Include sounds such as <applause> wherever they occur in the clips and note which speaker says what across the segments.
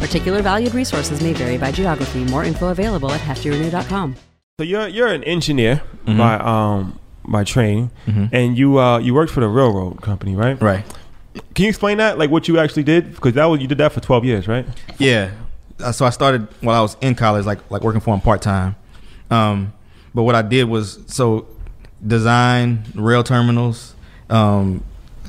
Speaker 1: Particular valued resources may vary by geography. More info available at heftyrenew.com.
Speaker 2: So you're you're an engineer by um by training, and you uh you worked for the railroad company, right?
Speaker 3: Right.
Speaker 2: Can you explain that, like what you actually did? Because that was you did that for twelve years, right?
Speaker 3: Yeah. Uh, so I started while I was in college, like like working for them part time. Um, but what I did was so design rail terminals. Um,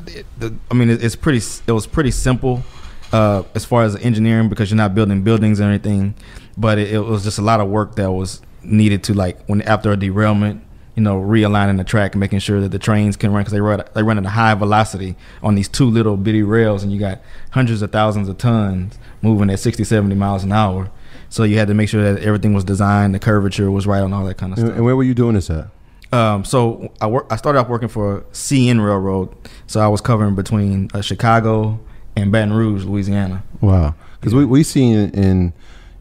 Speaker 3: it- the, I mean, it, it's pretty. It was pretty simple uh, as far as engineering because you're not building buildings or anything. But it, it was just a lot of work that was needed to like when after a derailment, you know, realigning the track and making sure that the trains can run because they run they run at a high velocity on these two little bitty rails, and you got hundreds of thousands of tons moving at 60, 70 miles an hour. So you had to make sure that everything was designed, the curvature was right, and all that kind of stuff.
Speaker 4: and where were you doing this at?
Speaker 3: Um, so I work. I started off working for CN Railroad. So I was covering between uh, Chicago and Baton Rouge, Louisiana.
Speaker 4: Wow. Because we we seen in, in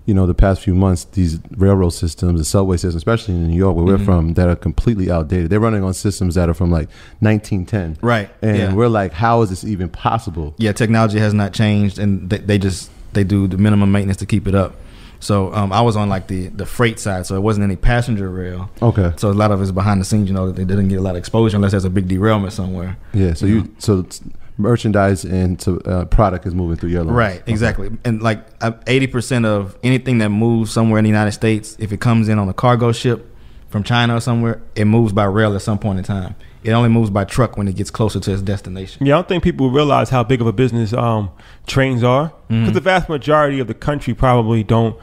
Speaker 4: you know the past few months these railroad systems, the subway systems especially in New York where we're from, that are completely outdated. They're running on systems that are from like 1910.
Speaker 3: Right,
Speaker 4: And
Speaker 3: yeah.
Speaker 4: we're like, how is this even possible?
Speaker 3: Yeah, technology has not changed, and they, they just they do the minimum maintenance to keep it up. So um, I was on like the the freight side, so it wasn't any passenger rail.
Speaker 4: Okay.
Speaker 3: So a lot of it's behind the scenes, you know, that they didn't get a lot of exposure unless there's a big derailment somewhere.
Speaker 4: Yeah. So you so it's- merchandise and to, uh, product is moving through your lines.
Speaker 3: Right, exactly. And like eighty percent of anything that moves somewhere in the United States, if it comes in on a cargo ship from China or somewhere, it moves by rail at some point in time. It only moves by truck when it gets closer to its destination.
Speaker 2: Yeah, I don't think people realize how big of a business um, trains are. Because
Speaker 3: Mm-hmm.
Speaker 2: the vast majority of the country probably don't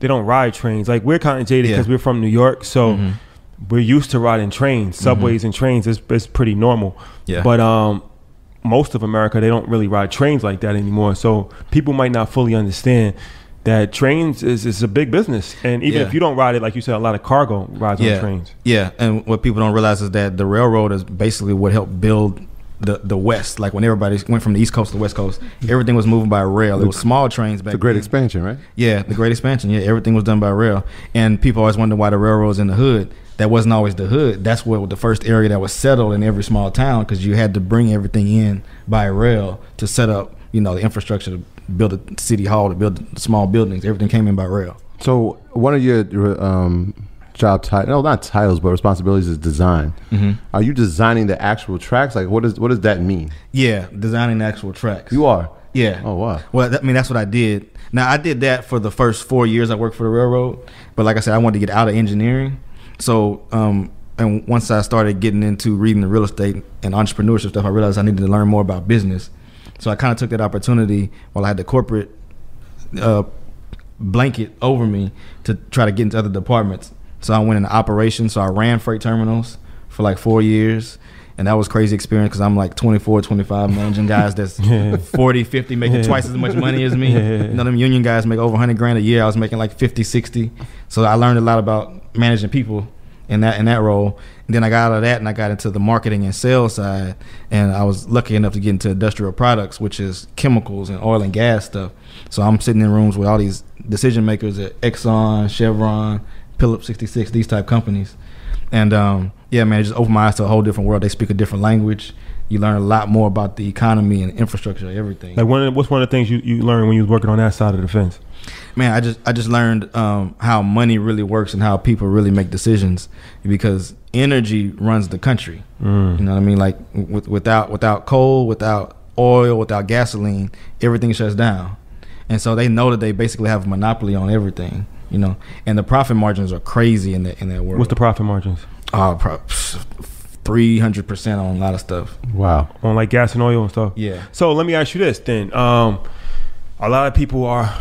Speaker 2: they don't ride trains. Like we're kind of jaded
Speaker 3: Yeah.
Speaker 2: because we're from New York, so we're used to riding trains, subways, and trains. It's, it's pretty normal.
Speaker 3: Yeah.
Speaker 2: But um, most of America they don't really ride trains like that anymore. So people might not fully understand that trains is, is a big business, and even
Speaker 3: Yeah.
Speaker 2: if you don't ride it, like you said, a lot of cargo rides on trains.
Speaker 3: Yeah, and what people don't realize is that the railroad is basically what helped build the the West. Like when everybody went from the East Coast to the West Coast, everything was moving by rail. It was small trains back.
Speaker 4: A great
Speaker 3: then.
Speaker 4: expansion, right?
Speaker 3: Yeah, the great expansion. Yeah, everything was done by rail, and people always wonder why the railroads in the hood. That wasn't always the hood. That's what the first area that was settled in every small town because you had to bring everything in by rail to set up, you know, the infrastructure to build a city hall, to build small buildings. Everything came in by rail.
Speaker 4: So one of your um, job title no, not titles, but responsibilities is design.
Speaker 3: Mm-hmm.
Speaker 4: Are you designing the actual tracks? Like, what does what does that mean?
Speaker 3: Yeah, designing the actual tracks.
Speaker 4: You are.
Speaker 3: Yeah.
Speaker 4: Oh wow.
Speaker 3: Well, that, I mean, that's what I did. Now, I did that for the first four years I worked for the railroad. But like I said, I wanted to get out of engineering. So um, and once I started getting into reading the real estate and entrepreneurship stuff, I realized I needed to learn more about business. So I kind of took that opportunity while I had the corporate uh, blanket over me to try to get into other departments. So I went into operations. So I ran freight terminals for like four years. And that was crazy experience because I'm like 24, 25 managing guys that's <laughs>
Speaker 2: Yeah.
Speaker 3: 40, 50, making
Speaker 2: Yeah.
Speaker 3: twice as much money as me. <laughs>
Speaker 2: Yeah.
Speaker 3: You know, them union guys make over 100 grand a year. I was making like 50, 60. So I learned a lot about managing people in that in that role. And then I got out of that and I got into the marketing and sales side. And I was lucky enough to get into industrial products, which is chemicals and oil and gas stuff. So I'm sitting in rooms with all these decision makers at Exxon, Chevron, Phillips 66, these type companies. And um, yeah, man, it just opened my eyes to a whole different world. They speak a different language. You learn a lot more about the economy and infrastructure, everything.
Speaker 2: Like, one of, what's one of the things you, you learned when you was working on that side of the fence?
Speaker 3: man i just i just learned um, how money really works and how people really make decisions because energy runs the country
Speaker 2: Mm.
Speaker 3: you know what i mean like with, without without coal without oil without gasoline everything shuts down and so they know that they basically have a monopoly on everything you know and the profit margins are crazy in that in that world
Speaker 2: What's the profit margins
Speaker 3: oh, pro- 300% on a lot of stuff
Speaker 4: Wow.
Speaker 2: on like gas and oil and stuff?
Speaker 3: yeah
Speaker 2: So let me ask you this then. Um, a lot of people are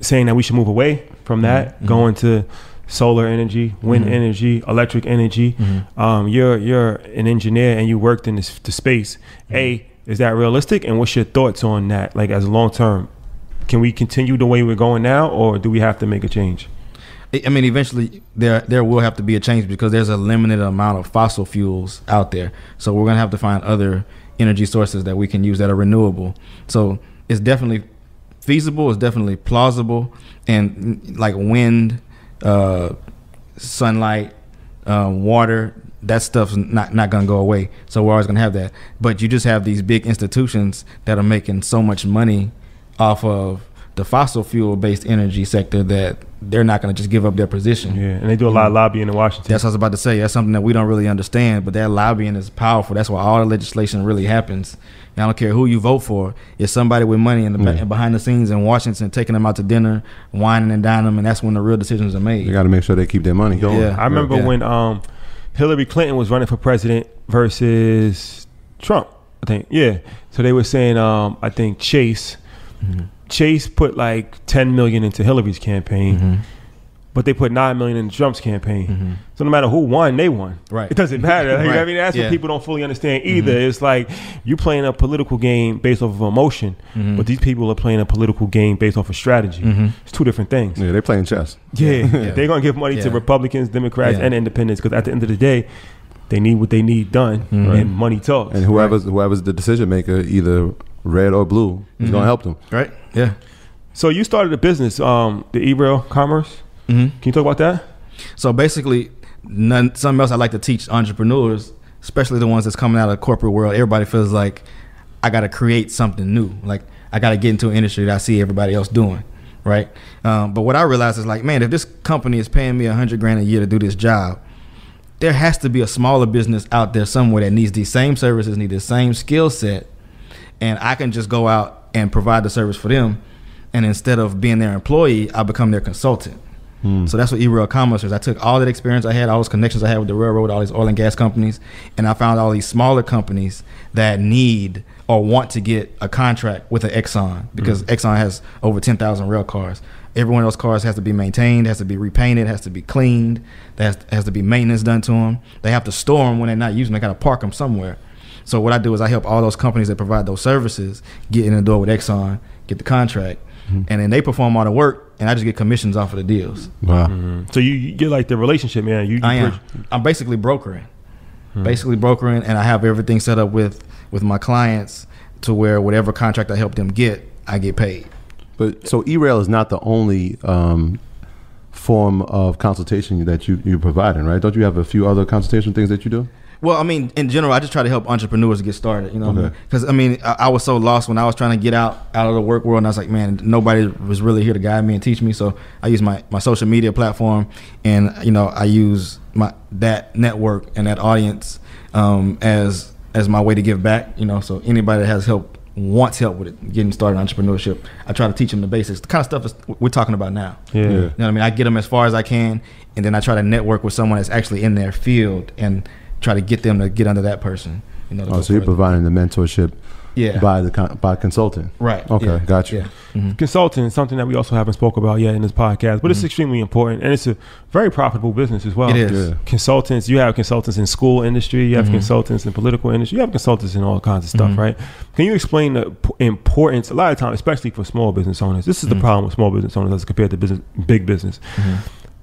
Speaker 2: saying that we should move away from that,
Speaker 3: Mhm.
Speaker 2: going to solar energy, wind
Speaker 3: Mhm.
Speaker 2: energy, electric energy.
Speaker 3: Mhm.
Speaker 2: Um, you're you're an engineer and you worked in this the space. A, is that realistic? And what's your thoughts on that? Like as a long term, can we continue the way we're going now, or do we have to make a change?
Speaker 3: I mean, eventually there there will have to be a change because there's a limited amount of fossil fuels out there. So we're gonna have to find other energy sources that we can use that are renewable. So it's definitely feasible. It's definitely plausible, and mm, like wind, uh, sunlight, um, water. That stuff's not not gonna go away. So we're always gonna have that. But you just have these big institutions that are making so much money off of the fossil fuel based energy sector that they're not going to just give up their position.
Speaker 2: Yeah, and they do a lot of lobbying in Washington.
Speaker 3: That's what I was about to say. That's something that we don't really understand, but that lobbying is powerful. That's why all the legislation really happens. And I don't care who you vote for. It's somebody with money in the
Speaker 4: Yeah.
Speaker 3: ba- behind the scenes in Washington taking them out to dinner, wining and dining them, and that's when the real decisions are made.
Speaker 4: They got to make sure they keep their money going.
Speaker 3: Yeah.
Speaker 2: I remember
Speaker 3: Yeah.
Speaker 2: when um, Hillary Clinton was running for president versus Trump. I think yeah. So they were saying um, I think Chase
Speaker 3: Mhm.
Speaker 2: Chase put like ten million into Hillary's campaign,
Speaker 3: Mhm.
Speaker 2: but they put nine million into Trump's campaign.
Speaker 3: Mhm.
Speaker 2: So no matter who won, they won.
Speaker 3: Right.
Speaker 2: It doesn't matter. You know what I <laughs> mean, that's
Speaker 3: Yeah.
Speaker 2: what people don't fully understand either.
Speaker 3: Mhm.
Speaker 2: It's like you're playing a political game based off of emotion,
Speaker 3: Mhm.
Speaker 2: but these people are playing a political game based off of strategy. It's two different things.
Speaker 4: Yeah, they're playing chess.
Speaker 2: Yeah,
Speaker 3: Yeah. <laughs>
Speaker 2: they're gonna give money to Republicans, Democrats,
Speaker 3: Yeah.
Speaker 2: and Independents because at the end of the day, they need what they need done,
Speaker 3: Mhm.
Speaker 2: and money talks.
Speaker 4: And whoever's whoever's the decision maker, either red or blue, is
Speaker 3: Mhm.
Speaker 4: going to help them.
Speaker 3: Right? Yeah.
Speaker 2: so you started a business, um, the E-Rail Commerce.
Speaker 3: hmm
Speaker 2: Can you talk about that?
Speaker 3: So basically, none, something else I like to teach entrepreneurs, especially the ones that's coming out of the corporate world. Everybody feels like I got to create something new. Like I got to get into an industry that I see everybody else doing, right? Um, but what I realized is like, man, if this company is paying me a hundred grand a year to do this job, there has to be a smaller business out there somewhere that needs these same services, need the same skill set, and I can just go out and provide the service for them. And instead of being their employee, I become their consultant. Hmm. So that's what E-Rail Commerce is. I took all that experience I had, all those connections I had with the railroad, all these oil and gas companies, and I found all these smaller companies that need or want to get a contract with an Exxon because hmm. Exxon has over 10,000 rail cars. Every one of those cars has to be maintained, has to be repainted, has to be cleaned, there has, has to be maintenance done to them. They have to store them when they're not using them. They got to park them somewhere. So what I do is I help all those companies that provide those services get in the door with Exxon, get the contract, mm-hmm. and then they perform all the work, and I just get commissions off of the deals.
Speaker 4: Wow. Mm-hmm.
Speaker 2: So you you're like the relationship man. You, you
Speaker 3: I am.
Speaker 2: push-
Speaker 3: I'm basically brokering, hmm. basically brokering, and I have everything set up with with my clients to where whatever contract I help them get, I get paid.
Speaker 4: But so E-Rail is not the only um, form of consultation that you you're providing, right? Don't you have a few other consultation things that you do?
Speaker 3: Well, I mean, in general, I just try to help entrepreneurs get started. You know,
Speaker 4: Okay.
Speaker 3: because I mean, I, I was so lost when I was trying to get out out of the work world, and I was like, man, nobody was really here to guide me and teach me. So I use my my social media platform, and you know, I use my that network and that audience um, as as my way to give back. You know, so anybody that has help wants help with it, getting started in entrepreneurship. I try to teach them the basics, the kind of stuff we're talking about now.
Speaker 2: Yeah.
Speaker 4: Yeah.
Speaker 3: You know what I mean? I get them as far as I can, and then I try to network with someone that's actually in their field and try to get them to get under that person. You know,
Speaker 4: Oh,
Speaker 3: go
Speaker 4: so you're providing the mentorship
Speaker 3: yeah,
Speaker 4: by the con- by consulting.
Speaker 3: right.
Speaker 4: Okay,
Speaker 3: yeah,
Speaker 4: got you.
Speaker 3: Yeah. Mhm.
Speaker 2: Consulting is something that we also haven't spoke about yet in this podcast, but it's extremely important and it's a very profitable business as well.
Speaker 3: It is.
Speaker 4: Yeah.
Speaker 2: Consultants, you have consultants in school industry, you have
Speaker 3: Mhm.
Speaker 2: consultants in political industry, you have consultants in all kinds of stuff,
Speaker 3: Mhm.
Speaker 2: right? Can you explain the p- importance? A lot of times, especially for small business owners, this is the
Speaker 3: Mhm.
Speaker 2: problem with small business owners as compared to business, big business.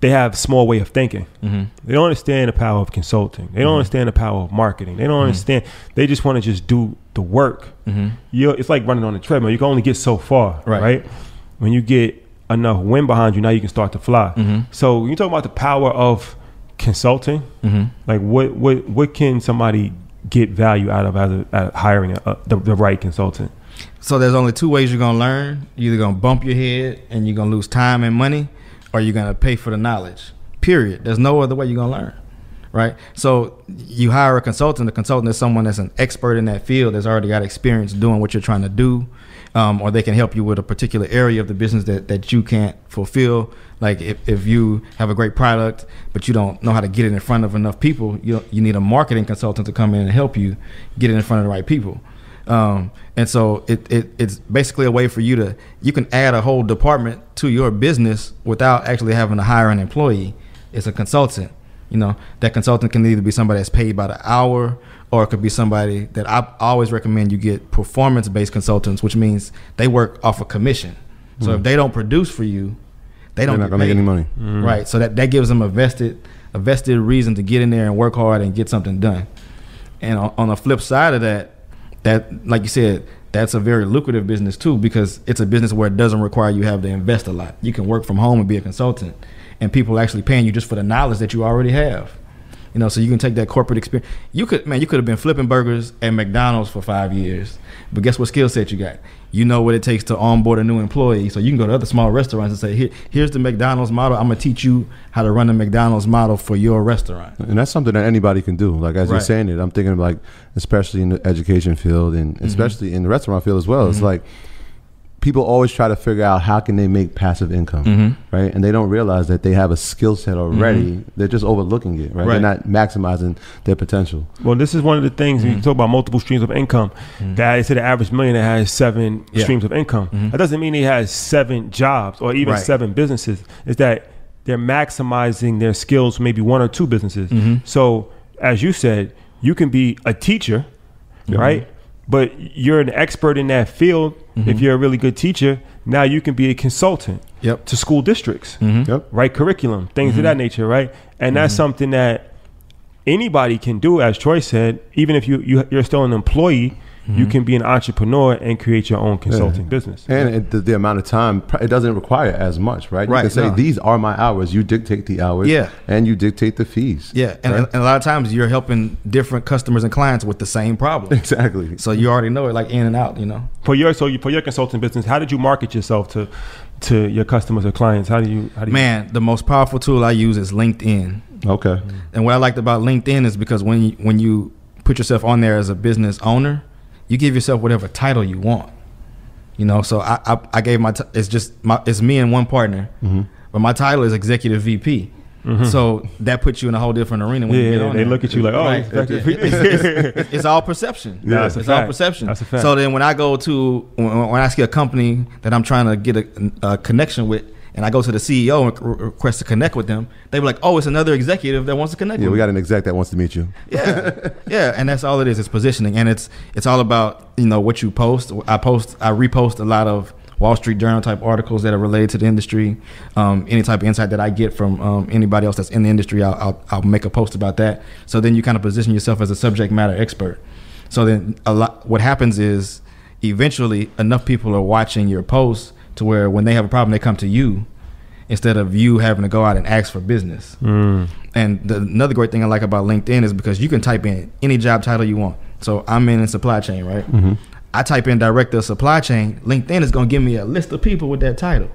Speaker 2: They have small way of thinking.
Speaker 3: Mhm.
Speaker 2: They don't understand the power of consulting. They don't
Speaker 3: Mhm.
Speaker 2: understand the power of marketing. They don't
Speaker 3: Mhm.
Speaker 2: understand. They just want to just do the work.
Speaker 3: Mhm.
Speaker 2: you it's like running on a treadmill. You can only get so far,
Speaker 3: Right.
Speaker 2: right? When you get enough wind behind you, now you can start to fly.
Speaker 3: Mhm.
Speaker 2: So you talk about the power of consulting.
Speaker 3: Mhm.
Speaker 2: Like what what what can somebody get value out of as a, at hiring a, a, the, the right consultant?
Speaker 3: So there's only two ways you're gonna learn. You're either gonna bump your head and you're gonna lose time and money, or you're gonna pay for the knowledge. Period. There's no other way you're gonna learn. Right? So you hire a consultant. The consultant is someone that's an expert in that field, that's already got experience doing what you're trying to do. Um, or they can help you with a particular area of the business that, that you can't fulfill. Like if, if you have a great product, but you don't know how to get it in front of enough people, you, you need a marketing consultant to come in and help you get it in front of the right people. Um, and so it, it it's basically a way for you to you can add a whole department to your business without actually having to hire an employee. It's a consultant. You know that consultant can either be somebody that's paid by the hour, or it could be somebody that I always recommend you get performance based consultants, which means they work off a commission. So if they don't produce for you, they
Speaker 4: They're
Speaker 3: don't
Speaker 4: not
Speaker 3: get
Speaker 4: gonna make any money.
Speaker 3: Right. So that, that gives them a vested a vested reason to get in there and work hard and get something done. And on, on the flip side of that, that like you said, that's a very lucrative business too because it's a business where it doesn't require you have to invest a lot. You can work from home and be a consultant, and people are actually paying you just for the knowledge that you already have. You know, so you can take that corporate experience. You could, man, you could have been flipping burgers at McDonald's for five years, but guess what skill set you got? You know what it takes to onboard a new employee. So you can go to other small restaurants and say, Here, here's the McDonald's model. I'm gonna teach you how to run the McDonald's model for your restaurant.
Speaker 4: And that's something that anybody can do. Like as you're saying it, I'm thinking of like, especially in the education field and
Speaker 3: Mm-hmm.
Speaker 4: especially in the restaurant field as well. It's like people always try to figure out how can they make passive income,
Speaker 3: Mm-hmm.
Speaker 4: right? And they don't realize that they have a skill set mm-hmm. already. They're just overlooking it, right?
Speaker 3: Right.
Speaker 4: They're not maximizing their potential.
Speaker 2: Well, this is one of the things
Speaker 3: Mm-hmm.
Speaker 2: you talk about multiple streams of income. Mm-hmm. Guy to the average millionaire has seven
Speaker 3: Yeah.
Speaker 2: streams of income.
Speaker 3: Mm-hmm.
Speaker 2: That doesn't mean he has seven jobs or even
Speaker 3: Right.
Speaker 2: seven businesses. It's that they're maximizing their skills maybe one or two businesses. So, as you said, you can be a teacher, right? But you're an expert in that field. If mm-hmm. you're a really good teacher, now you can be a consultant
Speaker 3: Yep.
Speaker 2: to school districts
Speaker 3: Mm-hmm.
Speaker 4: Yep.
Speaker 2: right curriculum things of mm-hmm. that nature right and that's mm-hmm. something that anybody can do as troy said even if you, you you're still an employee you mm-hmm. can be an entrepreneur and create your own consulting business
Speaker 4: And it, the, the amount of time, it doesn't require as much, right?
Speaker 3: right.
Speaker 4: You can say,
Speaker 3: no.
Speaker 4: these are my hours. You dictate the hours.
Speaker 3: Yeah.
Speaker 4: And you dictate the fees.
Speaker 3: Yeah, and,
Speaker 4: right?
Speaker 3: and a lot of times you're helping different customers and clients with the same problem.
Speaker 4: exactly.
Speaker 3: so you already know it like in and out, you know.
Speaker 2: for your so you, for your consulting business how did you market yourself to to your customers or clients how do you how do you
Speaker 3: Man, the most powerful tool I use is LinkedIn.
Speaker 4: Okay.
Speaker 3: And what I liked about LinkedIn is because when you, when you put yourself on there as a business owner, you give yourself whatever title you want. You know, so I I, I gave my t- it's just my it's me and one partner,
Speaker 2: Mm-hmm.
Speaker 3: but my title is executive VP. So that puts you in a whole different arena when you get
Speaker 2: yeah,
Speaker 3: on
Speaker 2: they
Speaker 3: there.
Speaker 2: look at you like, oh,
Speaker 3: Right.
Speaker 2: it's-
Speaker 3: it's all perception.
Speaker 2: Yeah,
Speaker 3: it's all perception.
Speaker 2: That's a fact.
Speaker 3: So then when I go to when, when I see a company that I'm trying to get a, a connection with, and I go to the CEO and re- request to connect with them, they be like, "Oh, it's another executive that wants to connect." With you.
Speaker 4: Yeah, we
Speaker 3: me."
Speaker 4: got an exec that wants to meet you.
Speaker 3: yeah, <laughs> yeah, and that's all it is. It's positioning, and it's it's all about you know what you post. I post, I repost a lot of Wall Street Journal type articles that are related to the industry. Um, any type of insight that I get from um, anybody else that's in the industry, I'll, I'll I'll make a post about that. So then you kind of position yourself as a subject matter expert. So then a lot. What happens is eventually enough people are watching your posts to where when they have a problem, they come to you instead of you having to go out and ask for business.
Speaker 2: Mm.
Speaker 3: And the, another great thing I like about LinkedIn is because you can type in any job title you want. So I'm in supply chain, right? I type in director of supply chain. LinkedIn is going to give me a list of people with that title.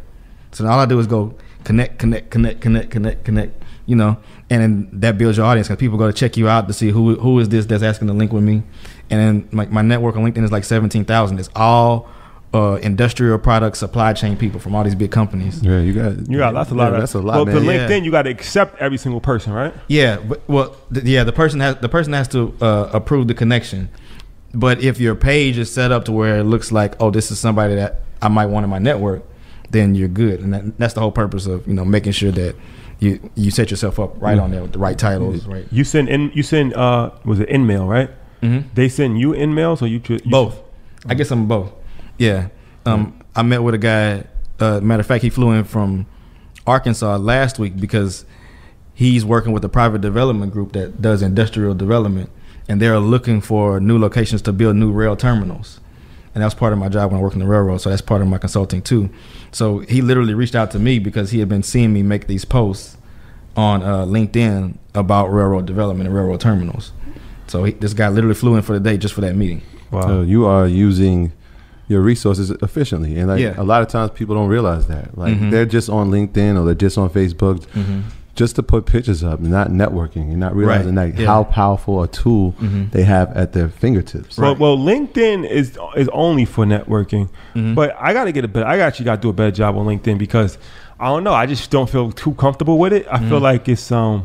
Speaker 3: So all I do is go connect, connect, connect, connect, connect, connect. you know, and then that builds your audience because people go to check you out to see who who is this that's asking to link with me, and then like my network on LinkedIn is like seventeen thousand. It's all uh, industrial product supply chain people from all these big companies.
Speaker 4: Yeah, you got
Speaker 2: You got that's a lot.
Speaker 4: yeah,
Speaker 2: of,
Speaker 4: That's a lot,
Speaker 2: Well,
Speaker 4: man.
Speaker 2: but
Speaker 3: Yeah.
Speaker 2: LinkedIn, you got to accept every single person, right?
Speaker 3: Yeah, but well, th- yeah, the person has the person has to uh, approve the connection. But if your page is set up to where it looks like, oh, this is somebody that I might want in my network, then you're good, and that, that's the whole purpose of you know making sure that you you set yourself up right on there with the right titles, right?
Speaker 2: You send in. You send. Uh, was it InMail, right?
Speaker 3: Mm-hmm.
Speaker 2: They send you InMails, or you, ju- you
Speaker 3: Both. I guess I'm both. Yeah. Um, I met with a guy. Uh, matter of fact, he flew in from Arkansas last week because he's working with a private development group that does industrial development, and they're looking for new locations to build new rail terminals. And that's part of my job when I work in the railroad. So that's part of my consulting too. So he literally reached out to me because he had been seeing me make these posts on uh, LinkedIn about railroad development and railroad terminals. So he, this guy literally flew in for the day just for that meeting.
Speaker 2: Wow.
Speaker 4: So you are using your resources efficiently, and like
Speaker 3: Yeah.
Speaker 4: a lot of times people don't realize that. Like
Speaker 3: Mhm.
Speaker 4: they're just on LinkedIn or they're just on Facebook, just to put pictures up, not networking, and not realizing
Speaker 3: Right.
Speaker 4: like
Speaker 3: Yeah.
Speaker 4: how powerful a tool
Speaker 3: Mhm.
Speaker 4: they have at their fingertips.
Speaker 2: Well, well, LinkedIn is is only for networking,
Speaker 3: Mhm.
Speaker 2: but I got to get a better. I actually got to do a better job on LinkedIn because I don't know. I just don't feel too comfortable with it. I feel
Speaker 3: Mhm.
Speaker 2: like it's um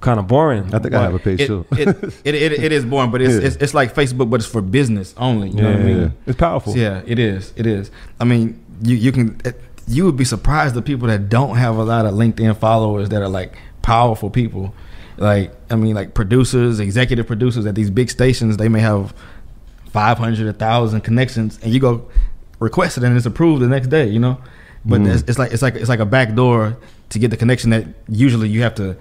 Speaker 2: kind of boring.
Speaker 4: I think I have a page
Speaker 3: it,
Speaker 4: too.
Speaker 3: it, it, it, it is boring, but it's, <laughs>
Speaker 4: Yeah.
Speaker 3: it's it's like Facebook, but it's for business only. You know what I
Speaker 2: Yeah,
Speaker 3: mean?
Speaker 4: yeah.
Speaker 2: It's powerful.
Speaker 3: Yeah, it is. It is. I mean, you you can it, you would be surprised the people that don't have a lot of LinkedIn followers that are like powerful people. Like I mean, like producers, executive producers at these big stations, they may have five hundred, a thousand connections, and you go request it and it's approved the next day. You know, but
Speaker 4: Mm.
Speaker 3: it's, it's like it's like it's like a back door to get the connection that usually you have to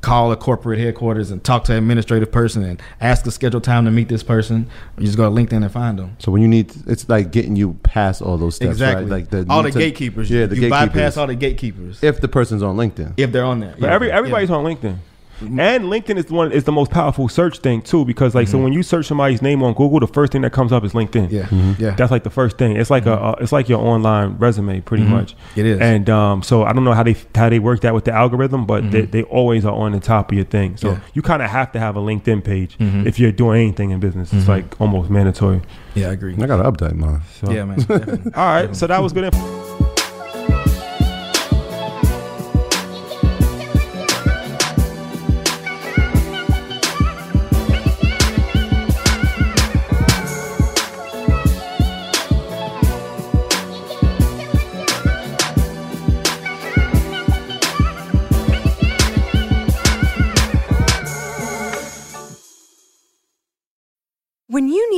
Speaker 3: call a corporate headquarters and talk to an administrative person and ask to schedule time to meet this person. You just go to LinkedIn and find them.
Speaker 4: So when you need, it's like getting you past all those steps,
Speaker 3: Exactly.
Speaker 4: right? Like the
Speaker 3: all the
Speaker 4: to-
Speaker 3: gatekeepers.
Speaker 4: Yeah, the
Speaker 3: you
Speaker 4: gatekeepers.
Speaker 3: bypass all the gatekeepers if,
Speaker 4: if the person's on LinkedIn.
Speaker 3: If they're on there.
Speaker 2: But every everybody's on LinkedIn. Mm-hmm. And LinkedIn is the one is the most powerful search thing too because like so mm-hmm. when you search somebody's name on Google, the first thing that comes up is LinkedIn.
Speaker 3: Yeah,
Speaker 4: Mm-hmm.
Speaker 3: yeah.
Speaker 2: That's like the first thing. It's like a mm-hmm. uh, it's like your online resume pretty much.
Speaker 3: It is.
Speaker 2: And um, so I don't know how they how they work that with the algorithm, but they, they always are on the top of your thing. So
Speaker 3: Yeah.
Speaker 2: you kind of have to have a LinkedIn page if you're doing anything in business. It's like almost mandatory.
Speaker 3: yeah, I agree.
Speaker 4: I gotta update mine.
Speaker 2: So.
Speaker 3: Yeah, man. definitely. <laughs>
Speaker 2: All right. So that was good. Info.